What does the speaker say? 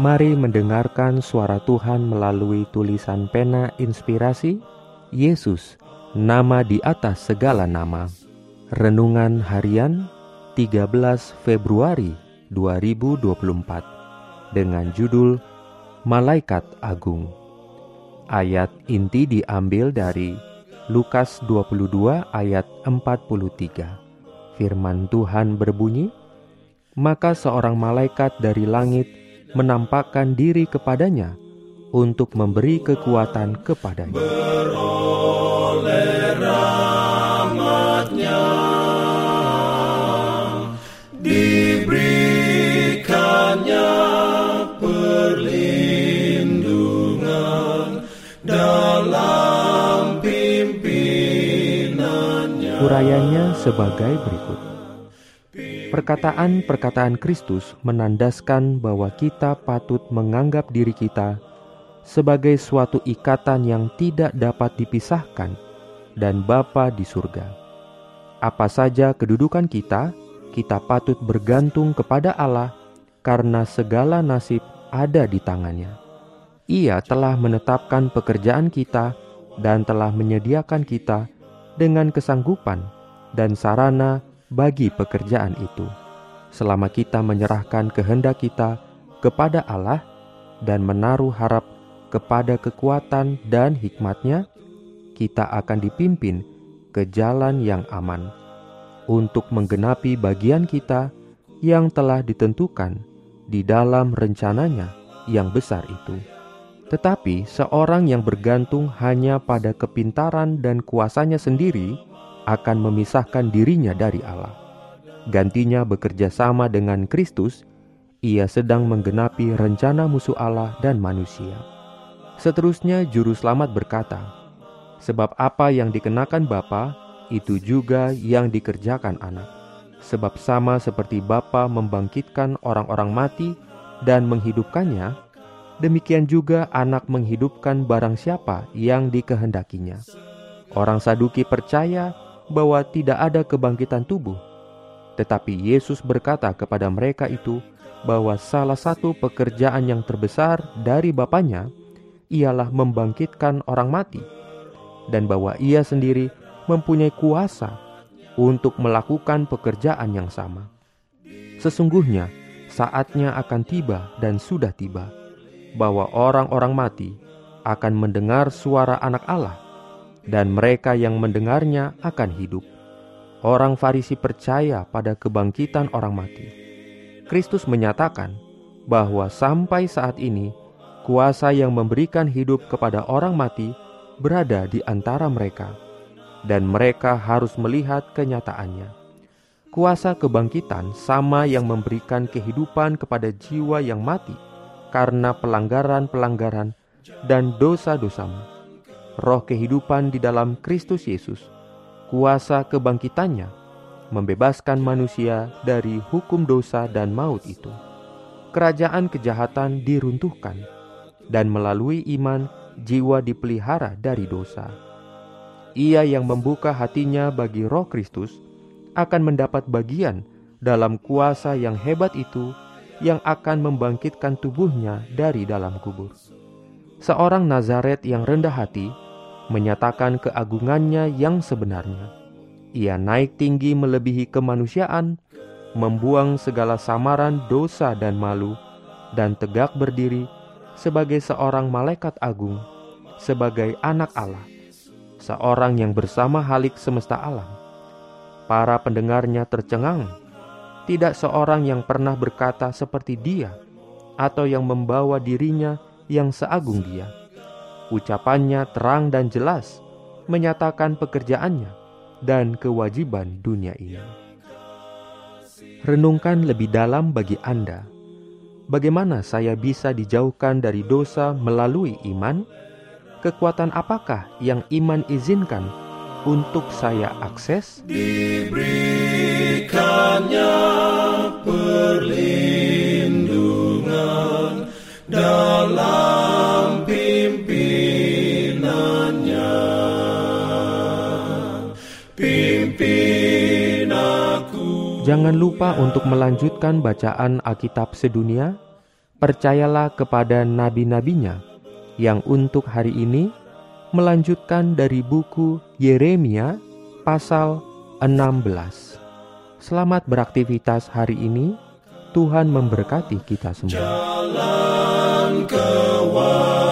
Mari mendengarkan suara Tuhan melalui tulisan pena inspirasi Yesus, nama di atas segala nama. Renungan harian 13 Februari 2024 dengan judul Malaikat Agung. Ayat inti diambil dari Lukas 22 ayat 43. Firman Tuhan berbunyi, "Maka seorang malaikat dari langit menampakkan diri kepadanya untuk memberi kekuatan kepadanya. Beroleh Dalam pimpinannya Urayanya sebagai berikut Perkataan-perkataan Kristus menandaskan bahwa kita patut menganggap diri kita sebagai suatu ikatan yang tidak dapat dipisahkan dan Bapa di surga. Apa saja kedudukan kita, kita patut bergantung kepada Allah karena segala nasib ada di tangannya. Ia telah menetapkan pekerjaan kita dan telah menyediakan kita dengan kesanggupan dan sarana bagi pekerjaan itu. Selama kita menyerahkan kehendak kita kepada Allah dan menaruh harap kepada kekuatan dan hikmatnya, kita akan dipimpin ke jalan yang aman untuk menggenapi bagian kita yang telah ditentukan di dalam rencananya yang besar itu. Tetapi seorang yang bergantung hanya pada kepintaran dan kuasanya sendiri akan memisahkan dirinya dari Allah. Gantinya bekerja sama dengan Kristus, ia sedang menggenapi rencana musuh Allah dan manusia. Seterusnya juru selamat berkata, Sebab apa yang dikenakan Bapa, itu juga yang dikerjakan anak. Sebab sama seperti Bapa membangkitkan orang-orang mati dan menghidupkannya, demikian juga anak menghidupkan barang siapa yang dikehendakinya. Orang Saduki percaya bahwa tidak ada kebangkitan tubuh. Tetapi Yesus berkata kepada mereka itu bahwa salah satu pekerjaan yang terbesar dari Bapaknya ialah membangkitkan orang mati, dan bahwa Ia sendiri mempunyai kuasa untuk melakukan pekerjaan yang sama. Sesungguhnya saatnya akan tiba dan sudah tiba bahwa orang-orang mati akan mendengar suara Anak Allah dan mereka yang mendengarnya akan hidup. Orang Farisi percaya pada kebangkitan orang mati. Kristus menyatakan bahwa sampai saat ini kuasa yang memberikan hidup kepada orang mati berada di antara mereka, dan mereka harus melihat kenyataannya. Kuasa kebangkitan sama yang memberikan kehidupan kepada jiwa yang mati karena pelanggaran-pelanggaran dan dosa-dosamu roh kehidupan di dalam Kristus Yesus, kuasa kebangkitannya, membebaskan manusia dari hukum dosa dan maut itu. Kerajaan kejahatan diruntuhkan, dan melalui iman jiwa dipelihara dari dosa. Ia yang membuka hatinya bagi roh Kristus akan mendapat bagian dalam kuasa yang hebat itu yang akan membangkitkan tubuhnya dari dalam kubur. Seorang Nazaret yang rendah hati menyatakan keagungannya yang sebenarnya. Ia naik tinggi melebihi kemanusiaan, membuang segala samaran dosa dan malu, dan tegak berdiri sebagai seorang malaikat agung, sebagai anak Allah, seorang yang bersama halik semesta alam. Para pendengarnya tercengang, tidak seorang yang pernah berkata seperti dia, atau yang membawa dirinya yang seagung dia Ucapannya terang dan jelas, menyatakan pekerjaannya dan kewajiban dunia ini. Renungkan lebih dalam bagi Anda, Bagaimana saya bisa dijauhkan dari dosa melalui iman? Kekuatan apakah yang iman izinkan untuk saya akses? Diberikannya perlindungan Jangan lupa untuk melanjutkan bacaan Alkitab sedunia. Percayalah kepada nabi-nabinya yang untuk hari ini melanjutkan dari buku Yeremia pasal 16. Selamat beraktivitas hari ini. Tuhan memberkati kita semua. Jalan kewajiban.